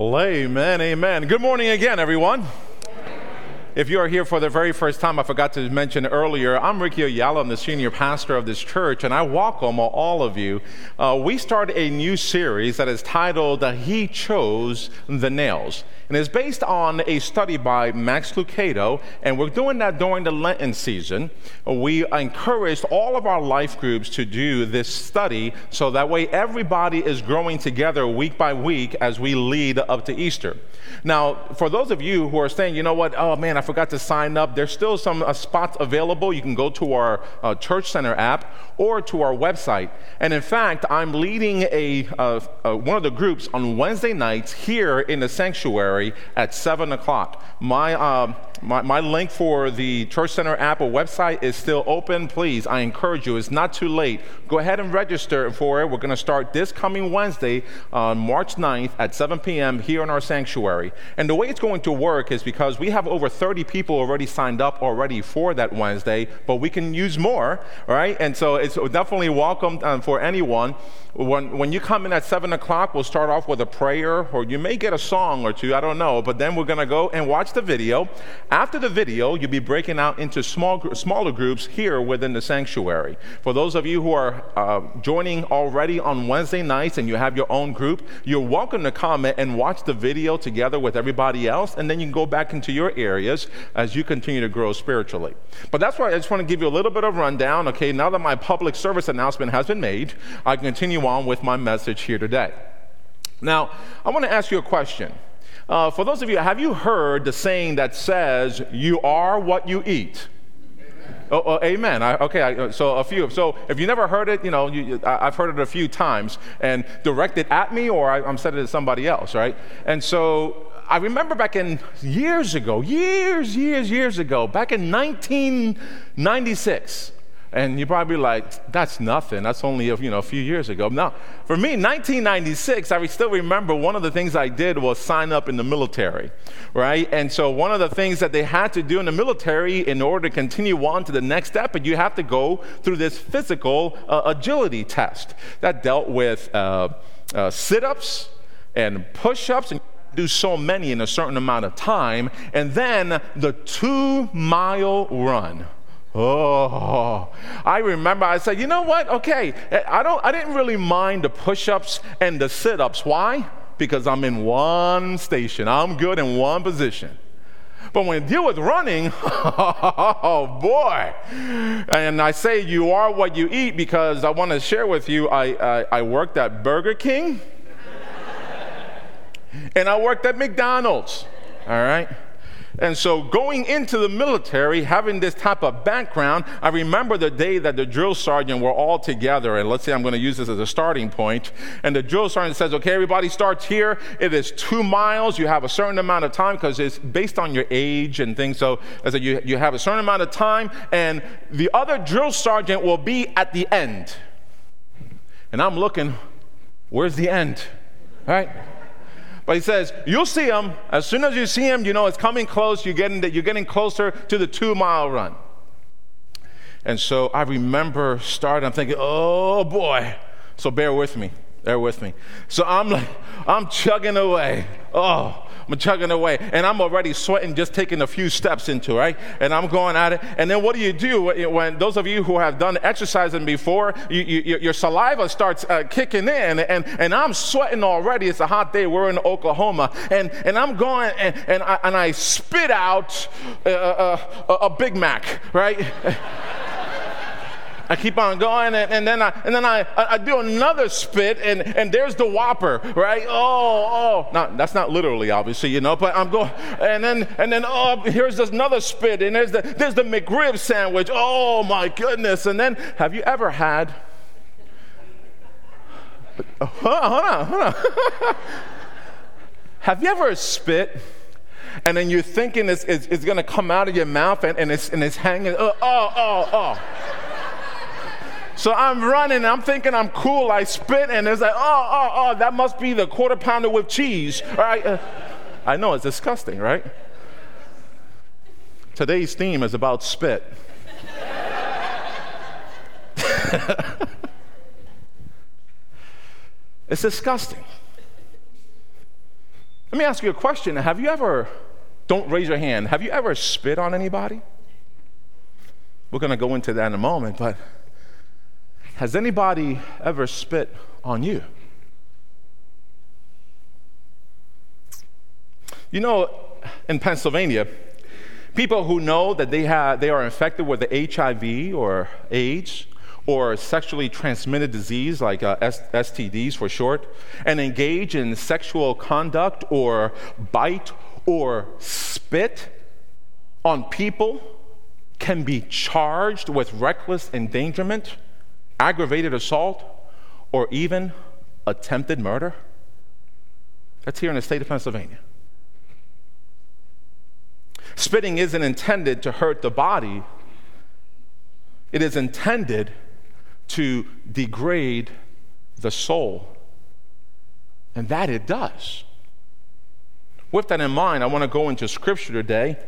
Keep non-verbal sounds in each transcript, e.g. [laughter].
Well, amen, amen. Good morning again, everyone. If you are here for the very first time, I forgot to mention earlier, I'm Ricky Ayala. I'm the senior pastor of this church, and I welcome all of you. Uh, we start a new series that is titled He Chose the Nails. And it's based on a study by Max Lucado, and we're doing that during the Lenten season. We encouraged all of our life groups to do this study so that way everybody is growing together week by week as we lead up to Easter. Now, for those of you who are saying, you know what, oh man, I forgot to sign up, there's still some uh, spots available. You can go to our uh, Church Center app or to our website. And in fact, I'm leading a, uh, uh one of the groups on Wednesday nights here in the sanctuary at 7 o'clock. My, um, my, my, link for the Church Center Apple website is still open. Please, I encourage you, it's not too late. Go ahead and register for it. We're going to start this coming Wednesday, on March 9th at 7 p.m. here in our sanctuary. And the way it's going to work is because we have over 30 people already signed up already for that Wednesday, but we can use more, right? And so it's definitely welcome um, for anyone. When, when you come in at 7 o'clock, we'll start off with a prayer, or you may get a song or two, I don't know, but then we're going to go and watch the video. After the video, you'll be breaking out into small, smaller groups here within the sanctuary. For those of you who are uh, joining already on Wednesday nights and you have your own group, you're welcome to come and watch the video together with everybody else, and then you can go back into your areas as you continue to grow spiritually. But that's why I just want to give you a little bit of rundown. Okay, now that my public service announcement has been made, I continue on with my message here today. Now, I want to ask you a question. Uh, for those of you, have you heard the saying that says, You are what you eat? Oh, oh, amen. I, okay, I, so a few. So if you never heard it, you know, you, I, have heard it a few times and directed at me or I, am said it to somebody else, right? And so I remember back in years ago, years, years, years ago, back in 1996, and you're probably like, that's nothing. That's only a, you know, a few years ago. Now, for me, 1996, I still remember one of the things I did was sign up in the military, right? And so one of the things that they had to do in the military in order to continue on to the next step, and you have to go through this physical uh, agility test that dealt with uh, uh, sit-ups and push-ups and do so many in a certain amount of time, and then the two-mile run. Oh, I remember I said, you know what? Okay, I don't I didn't really mind the push-ups and the sit-ups. Why? Because I'm in one station. I'm good in one position. But when you deal with running, [laughs] oh boy. And I say you are what you eat because I want to share with you I, I, I worked at Burger King [laughs] and I worked at McDonald's. All right? And so, going into the military, having this type of background, I remember the day that the drill sergeant were all together. And let's say I'm going to use this as a starting point. And the drill sergeant says, Okay, everybody starts here. It is two miles. You have a certain amount of time because it's based on your age and things. So, as a, you, you have a certain amount of time, and the other drill sergeant will be at the end. And I'm looking, where's the end? All right? But he says, you'll see him. As soon as you see him, you know it's coming close. You're getting, you're getting closer to the two mile run. And so I remember starting, I'm thinking, oh boy. So bear with me. Bear with me. So I'm like, I'm chugging away. Oh, I'm chugging away, and I'm already sweating just taking a few steps into right. And I'm going at it. And then what do you do when those of you who have done exercising before, you, you, your saliva starts uh, kicking in, and, and I'm sweating already. It's a hot day. We're in Oklahoma, and, and I'm going and, and, I, and I spit out a, a, a Big Mac, right? [laughs] I keep on going, and, and then I and then I, I, do another spit, and, and there's the Whopper, right? Oh, oh, not that's not literally, obviously, you know, but I'm going, and then and then oh, here's another spit, and there's the there's the McRib sandwich. Oh my goodness! And then have you ever had? Uh, hold on, hold on, hold on. [laughs] have you ever spit? And then you're thinking it's, it's, it's going to come out of your mouth and, and, it's, and it's hanging. Uh, oh, oh, oh, oh. So I'm running, I'm thinking I'm cool. I spit, and it's like, oh, oh, oh, that must be the quarter pounder with cheese. Right? Uh, I know, it's disgusting, right? Today's theme is about spit. [laughs] it's disgusting. Let me ask you a question. Have you ever, don't raise your hand, have you ever spit on anybody? We're going to go into that in a moment, but has anybody ever spit on you? You know, in Pennsylvania, people who know that they, have, they are infected with the HIV or AIDS or sexually transmitted disease like uh, STDs for short, and engage in sexual conduct or bite or spit on people can be charged with reckless endangerment, aggravated assault, or even attempted murder. That's here in the state of Pennsylvania. Spitting isn't intended to hurt the body, it is intended to degrade the soul. And that it does. With that in mind, I want to go into scripture today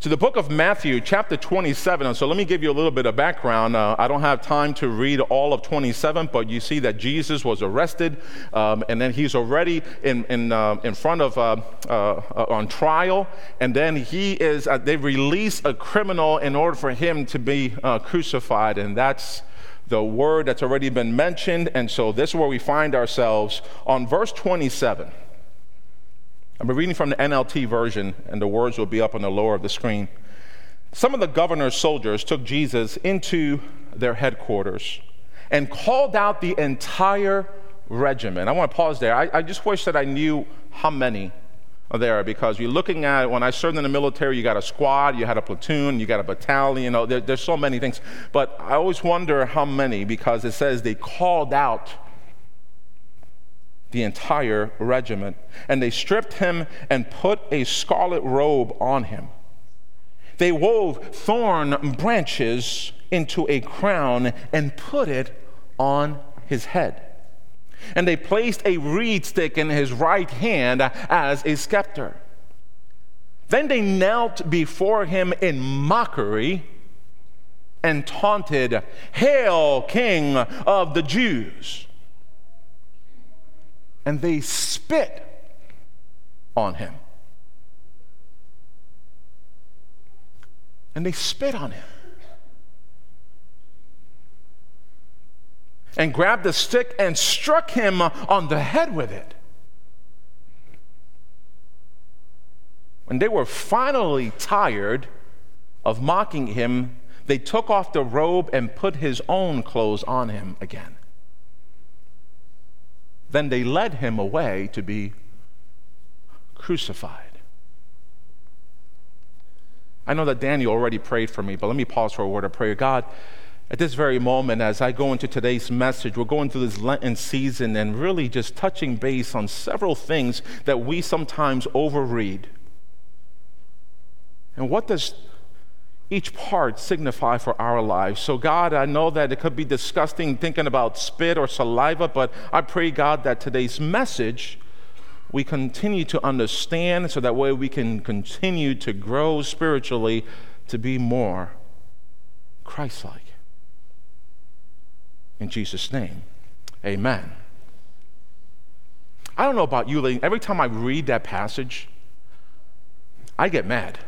to the book of Matthew, chapter 27. And So let me give you a little bit of background. Uh, I don't have time to read all of 27, but you see that Jesus was arrested, um, and then he's already in, in, uh, in front of, uh, uh on trial, and then he is, uh, they release a criminal in order for him to be uh, crucified, and that's the word that's already been mentioned. And so this is where we find ourselves on verse 27. I'm reading from the NLT version, and the words will be up on the lower of the screen. Some of the governor's soldiers took Jesus into their headquarters and called out the entire regiment. I want to pause there. I, I just wish that I knew how many are there because you're looking at when I served in the military, you got a squad, you had a platoon, you got a battalion, you know, there, there's so many things. But I always wonder how many because it says they called out the entire regiment. And they stripped him and put a scarlet robe on him. They wove thorn branches into a crown and put it on his head. And they placed a reed stick in his right hand as a scepter. Then they knelt before him in mockery and taunted, Hail, King of the Jews! And they spit on him. And they spit on him. And grabbed a stick and struck him on the head with it. When they were finally tired of mocking him, they took off the robe and put his own clothes on him again. Then they led him away to be crucified. I know that Daniel already prayed for me, but let me pause for a word of prayer. God, at this very moment, as I go into today's message, we're going through this Lenten season and really just touching base on several things that we sometimes overread. And what does each part signify for our lives. So, God, I know that it could be disgusting thinking about spit or saliva, but I pray, God, that today's message we continue to understand so that way we can continue to grow spiritually to be more Christ like. In Jesus' name, amen. I don't know about you, every time I read that passage, I get mad.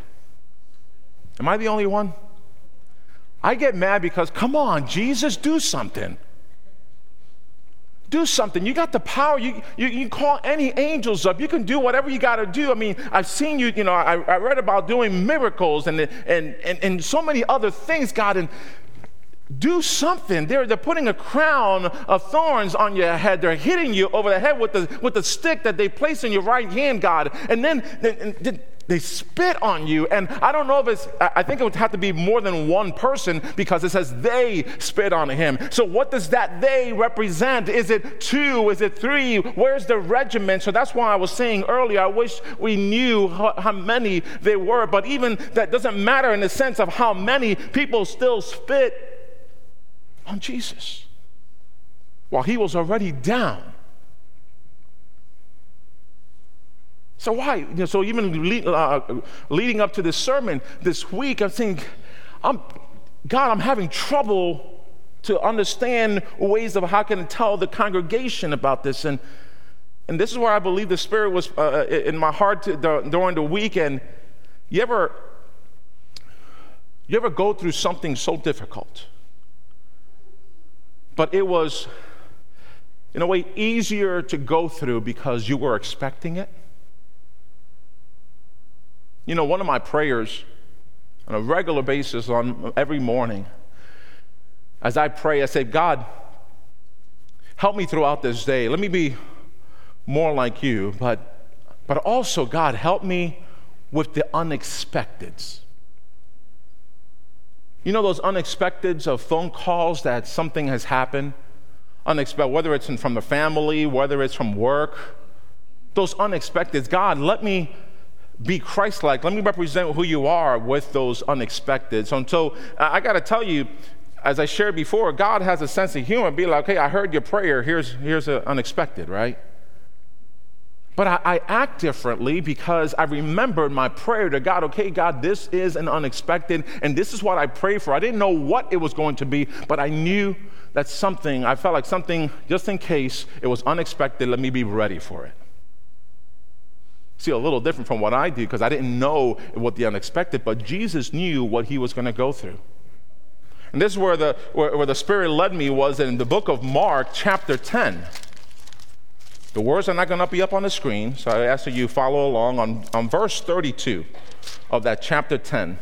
Am I the only one? I get mad because, come on, Jesus, do something. Do something. You got the power. You, you, you call any angels up. You can do whatever you got to do. I mean, I've seen you, you know, I, I read about doing miracles and, and, and, and so many other things, God. And do something. They're, they're putting a crown of thorns on your head. They're hitting you over the head with the, with the stick that they place in your right hand, God. And then, then they spit on you. And I don't know if it's, I think it would have to be more than one person because it says they spit on him. So what does that they represent? Is it two? Is it three? Where's the regiment? So that's why I was saying earlier, I wish we knew how, how many they were. But even that doesn't matter in the sense of how many people still spit on Jesus while he was already down. So why? You know, so even lead, uh, leading up to this sermon this week, I'm saying, I'm, God, I'm having trouble to understand ways of how can I tell the congregation about this. And And this is where I believe the Spirit was uh, uh in my heart to, the, during the weekend. You ever, you ever go through something so difficult, but it was, in a way, easier to go through because you were expecting it? You know, one of my prayers on a regular basis on every morning, as I pray, I say, God, help me throughout this day. Let me be more like you, but, but also, God, help me with the unexpecteds. You know those unexpecteds of phone calls that something has happened? Unexpected, whether it's from the family, whether it's from work, those unexpecteds. God, let me be Christ like. Let me represent who you are with those unexpected. So, so I got to tell you, as I shared before, God has a sense of humor. Be like, hey, I heard your prayer. Here's, here's an unexpected, right? But I, I, act differently because I remembered my prayer to God. Okay, God, this is an unexpected, and this is what I prayed for. I didn't know what it was going to be, but I knew that something, I felt like something, just in case it was unexpected, let me be ready for it. See, a little different from what I did because I didn't know what the unexpected, but Jesus knew what he was going to go through. And this is where the, where, where the Spirit led me was in the book of Mark, chapter 10. The words are not going to be up on the screen, so I ask that you follow along on, on verse 32 of that chapter 10.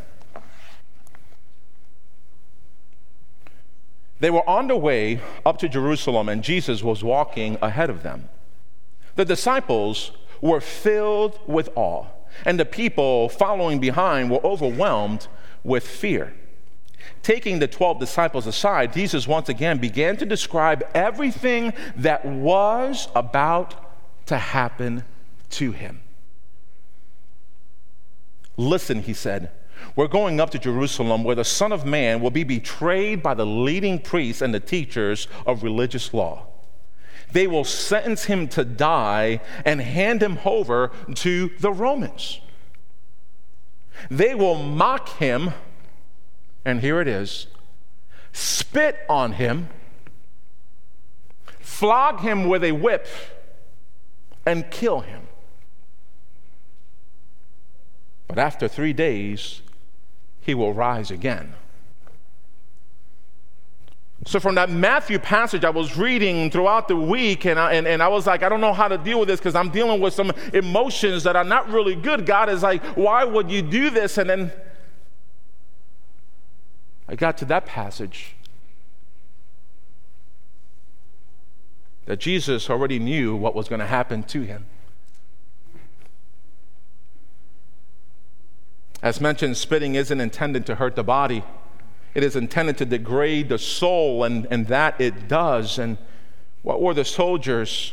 They were on the way up to Jerusalem, and Jesus was walking ahead of them. The disciples were filled with awe, and the people following behind were overwhelmed with fear. Taking the 12 disciples aside, Jesus once again began to describe everything that was about to happen to him. Listen, he said, we're going up to Jerusalem where the Son of Man will be betrayed by the leading priests and the teachers of religious law they will sentence him to die and hand him over to the Romans. They will mock him, and here it is spit on him, flog him with a whip, and kill him. But after three days, he will rise again. So, from that Matthew passage I was reading throughout the week, and I, and, and I was like, I don't know how to deal with this because I'm dealing with some emotions that are not really good. God is like, why would you do this? And then I got to that passage that Jesus already knew what was going to happen to him. As mentioned, spitting isn't intended to hurt the body. It is intended to degrade the soul, and, and that it does. And what were the soldiers?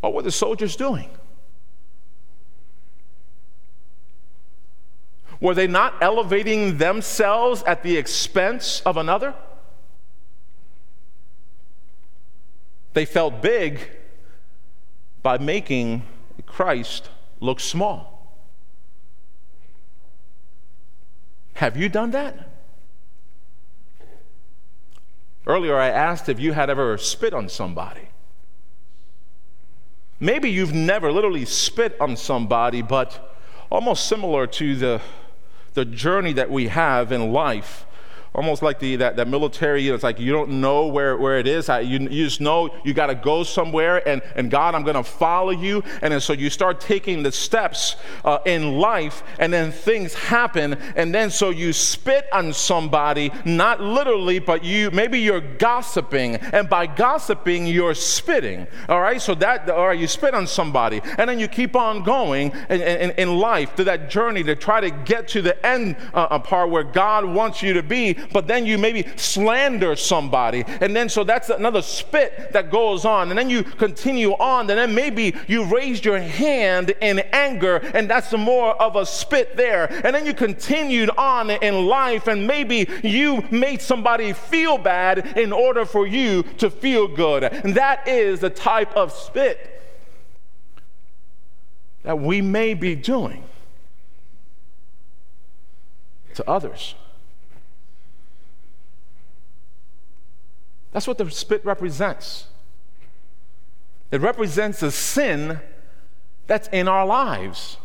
What were the soldiers doing? Were they not elevating themselves at the expense of another? They felt big by making Christ look small. Have you done that? Earlier, I asked if you had ever spit on somebody. Maybe you've never literally spit on somebody, but almost similar to the, the journey that we have in life almost like the, that, that military, it's like you don't know where, where it is. You, you just know you got to go somewhere, and, and God, I'm going to follow you. And then so you start taking the steps uh, in life, and then things happen, and then so you spit on somebody, not literally, but you maybe you're gossiping, and by gossiping, you're spitting. All right, so that, all right, you spit on somebody, and then you keep on going in, in, in life to that journey to try to get to the end uh, part where God wants you to be but then you maybe slander somebody. And then so that's another spit that goes on. And then you continue on. And then maybe you raised your hand in anger, and that's more of a spit there. And then you continued on in life, and maybe you made somebody feel bad in order for you to feel good. And that is the type of spit that we may be doing to others. That's what the spit represents. It represents a sin that's in our lives.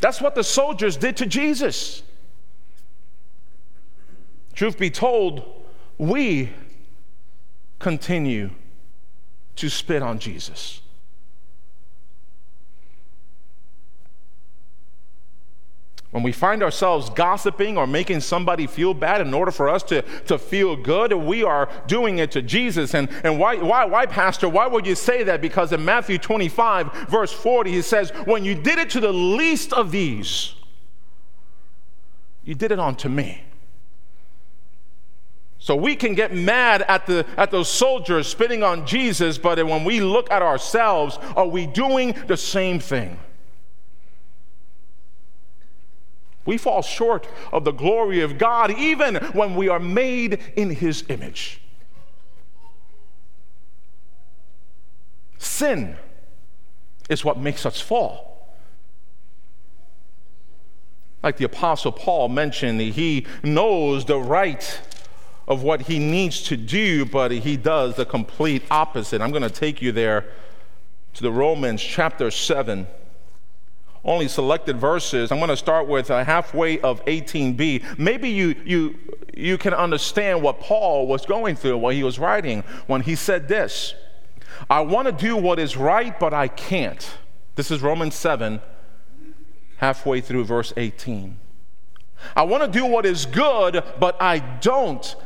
That's what the soldiers did to Jesus. Truth be told, we continue to spit on Jesus. When we find ourselves gossiping or making somebody feel bad in order for us to, to feel good, we are doing it to Jesus. And, and why, why, why, Pastor? Why would you say that? Because in Matthew 25, verse 40, he says, When you did it to the least of these, you did it unto me. So we can get mad at, the, at those soldiers spitting on Jesus, but when we look at ourselves, are we doing the same thing? We fall short of the glory of God even when we are made in His image. Sin is what makes us fall. Like the Apostle Paul mentioned, he knows the right of what he needs to do, but he does the complete opposite. I'm going to take you there to the Romans chapter 7 only selected verses. I'm going to start with uh, halfway of 18b. Maybe you, you, you can understand what Paul was going through while he was writing when he said this I want to do what is right, but I can't. This is Romans 7, halfway through verse 18. I want to do what is good, but I don't.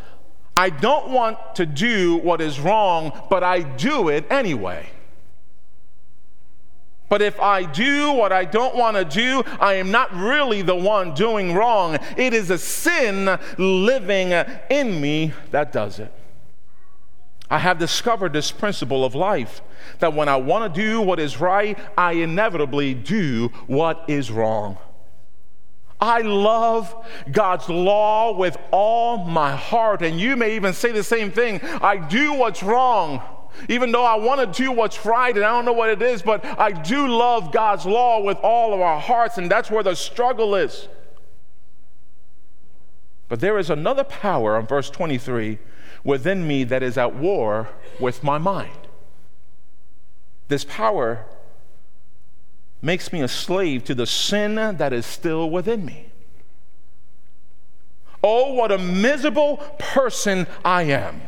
I don't want to do what is wrong, but I do it anyway. But if I do what I don't want to do, I am not really the one doing wrong. It is a sin living in me that does it. I have discovered this principle of life that when I want to do what is right, I inevitably do what is wrong. I love God's law with all my heart, and you may even say the same thing. I do what's wrong even though I want to do what's right and I don't know what it is, but I do love God's law with all of our hearts, and that's where the struggle is. But there is another power in verse 23 within me that is at war with my mind. This power makes me a slave to the sin that is still within me. Oh, what a miserable person I am.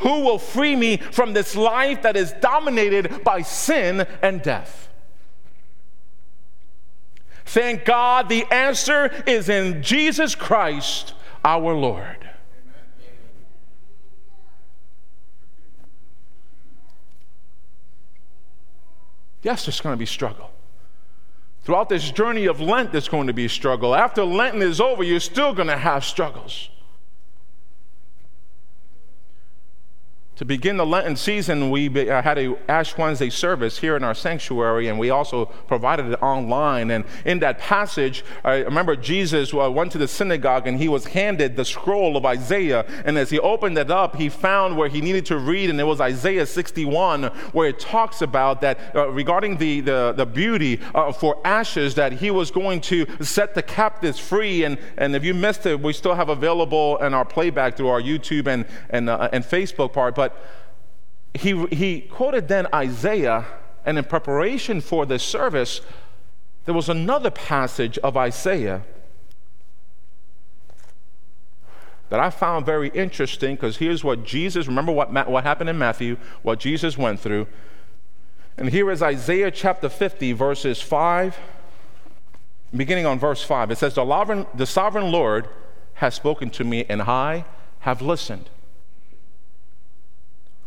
Who will free me from this life that is dominated by sin and death? Thank God the answer is in Jesus Christ our Lord. Yes, there's going to be struggle. Throughout this journey of Lent, there's going to be struggle. After Lent is over, you're still going to have struggles. To begin the Lenten season, we uh, had a Ash Wednesday service here in our sanctuary, and we also provided it online. And in that passage, I remember Jesus uh, went to the synagogue and he was handed the scroll of Isaiah. And as he opened it up, he found where he needed to read, and it was Isaiah 61, where it talks about that uh, regarding the, the, the beauty uh, for ashes, that he was going to set the captives free. And, and if you missed it, we still have available in our playback through our YouTube and, and, uh, and Facebook part. But but he, he quoted then Isaiah, and in preparation for this service, there was another passage of Isaiah that I found very interesting because here's what Jesus, remember what, what happened in Matthew, what Jesus went through. And here is Isaiah chapter 50, verses 5, beginning on verse 5. It says, The, the sovereign Lord has spoken to me, and I have listened.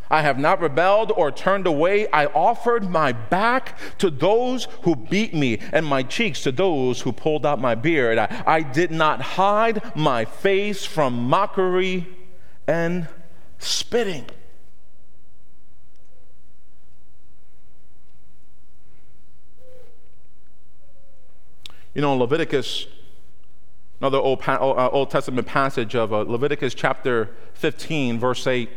I have not rebelled or turned away. I offered my back to those who beat me and my cheeks to those who pulled out my beard. I, I did not hide my face from mockery and spitting. You know, Leviticus, another Old, uh, Old Testament passage of uh, Leviticus chapter 15, verse 8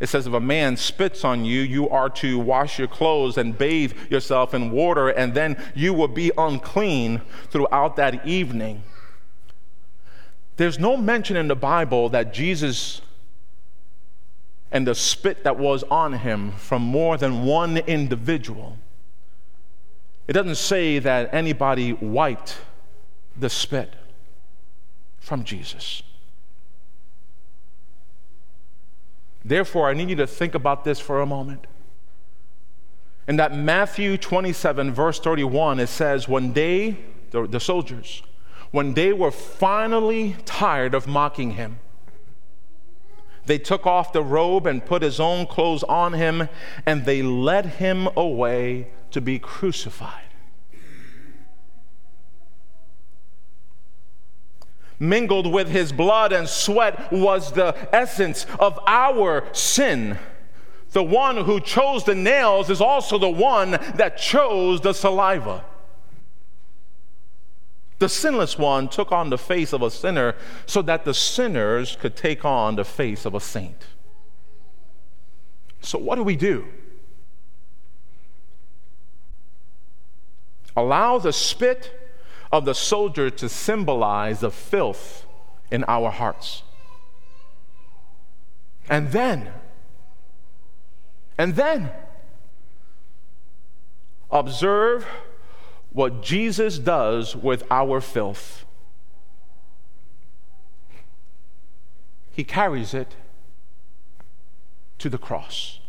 it says, if a man spits on you, you are to wash your clothes and bathe yourself in water, and then you will be unclean throughout that evening. There's no mention in the Bible that Jesus and the spit that was on him from more than one individual. It doesn't say that anybody wiped the spit from Jesus. Therefore, I need you to think about this for a moment. In that Matthew 27, verse 31, it says, When they, the, the soldiers, when they were finally tired of mocking him, they took off the robe and put his own clothes on him, and they led him away to be crucified. Mingled with his blood and sweat was the essence of our sin. The one who chose the nails is also the one that chose the saliva. The sinless one took on the face of a sinner so that the sinners could take on the face of a saint. So, what do we do? Allow the spit of the soldier to symbolize the filth in our hearts. And then, and then, observe what Jesus does with our filth. He carries it to the cross.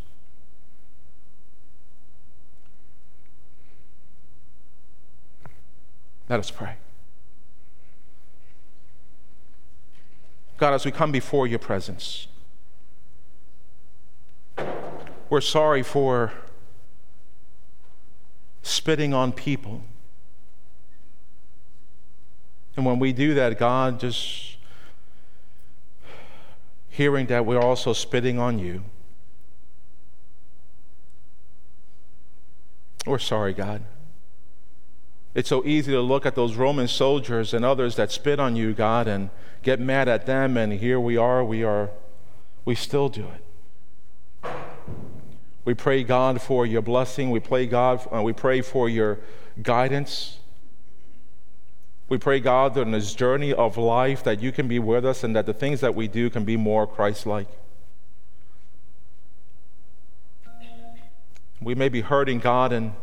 Let us pray. God, as we come before your presence, we're sorry for spitting on people. And when we do that, God, just hearing that we're also spitting on you. We're sorry, God. It's so easy to look at those Roman soldiers and others that spit on you, God, and get mad at them, and here we are, we are, we still do it. We pray, God, for your blessing. We pray, God, uh, we pray for your guidance. We pray, God, that in this journey of life that you can be with us and that the things that we do can be more Christ-like. We may be hurting, God, and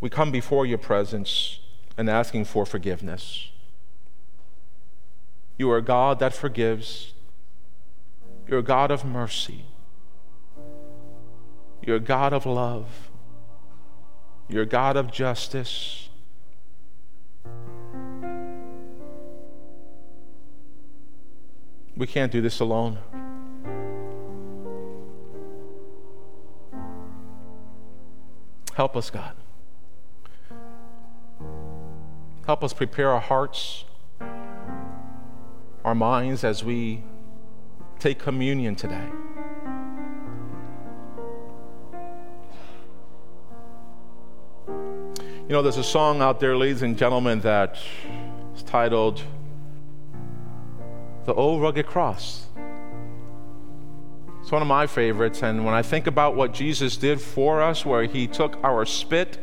we come before your presence and asking for forgiveness. You are a God that forgives. You're a God of mercy. You're a God of love. You're a God of justice. We can't do this alone. Help us, God. Help us prepare our hearts, our minds as we take communion today. You know, there's a song out there, ladies and gentlemen, that is titled The Old Rugged Cross. It's one of my favorites, and when I think about what Jesus did for us, where he took our spit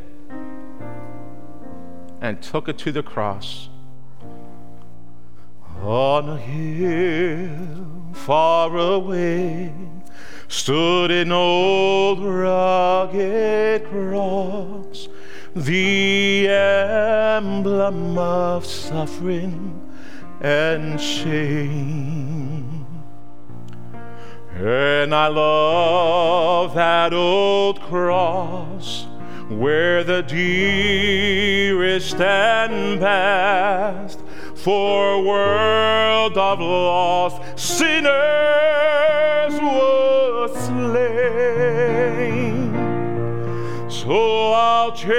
and took it to the cross. On a hill far away stood an old rugged cross, the emblem of suffering and shame. And I love that old cross where the dearest and best for a world of lost sinners was slain. So I'll cherish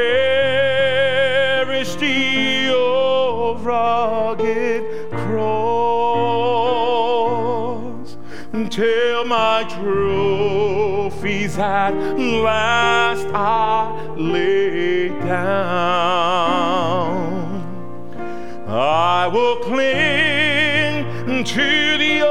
the old rugged cross until my trophies at last I lay down. I will cling to the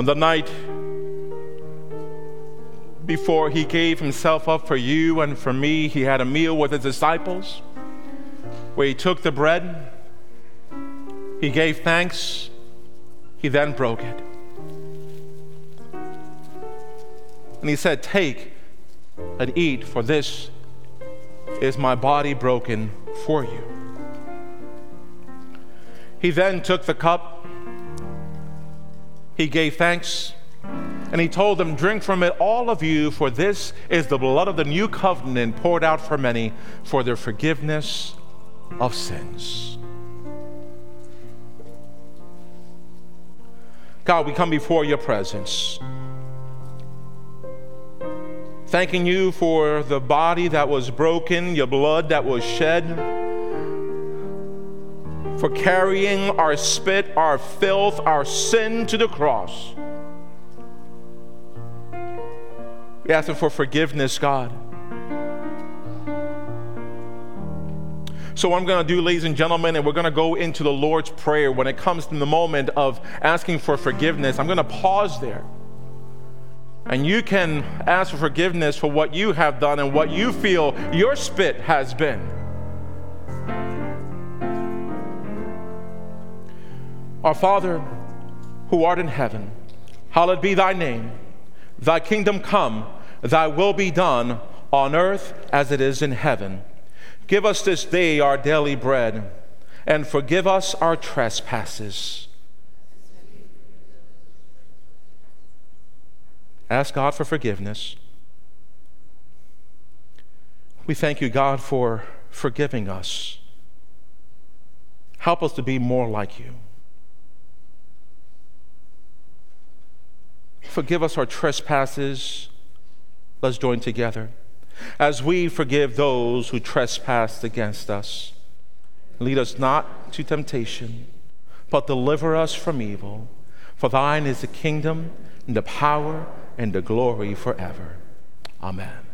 On the night before he gave himself up for you and for me, he had a meal with his disciples where he took the bread, he gave thanks, he then broke it. And he said, Take and eat, for this is my body broken for you. He then took the cup, he gave thanks, and he told them, Drink from it, all of you, for this is the blood of the new covenant poured out for many for their forgiveness of sins. God, we come before your presence, thanking you for the body that was broken, your blood that was shed, for carrying our spit, our filth, our sin to the cross. We ask for forgiveness, God. So, what I'm going to do, ladies and gentlemen, and we're going to go into the Lord's Prayer when it comes to the moment of asking for forgiveness. I'm going to pause there. And you can ask for forgiveness for what you have done and what you feel your spit has been. Our Father, who art in heaven, hallowed be thy name. Thy kingdom come, thy will be done on earth as it is in heaven. Give us this day our daily bread, and forgive us our trespasses. Ask God for forgiveness. We thank you, God, for forgiving us. Help us to be more like you. Forgive us our trespasses. Let's join together as we forgive those who trespass against us. Lead us not to temptation, but deliver us from evil. For thine is the kingdom, and the power, and the glory forever. Amen.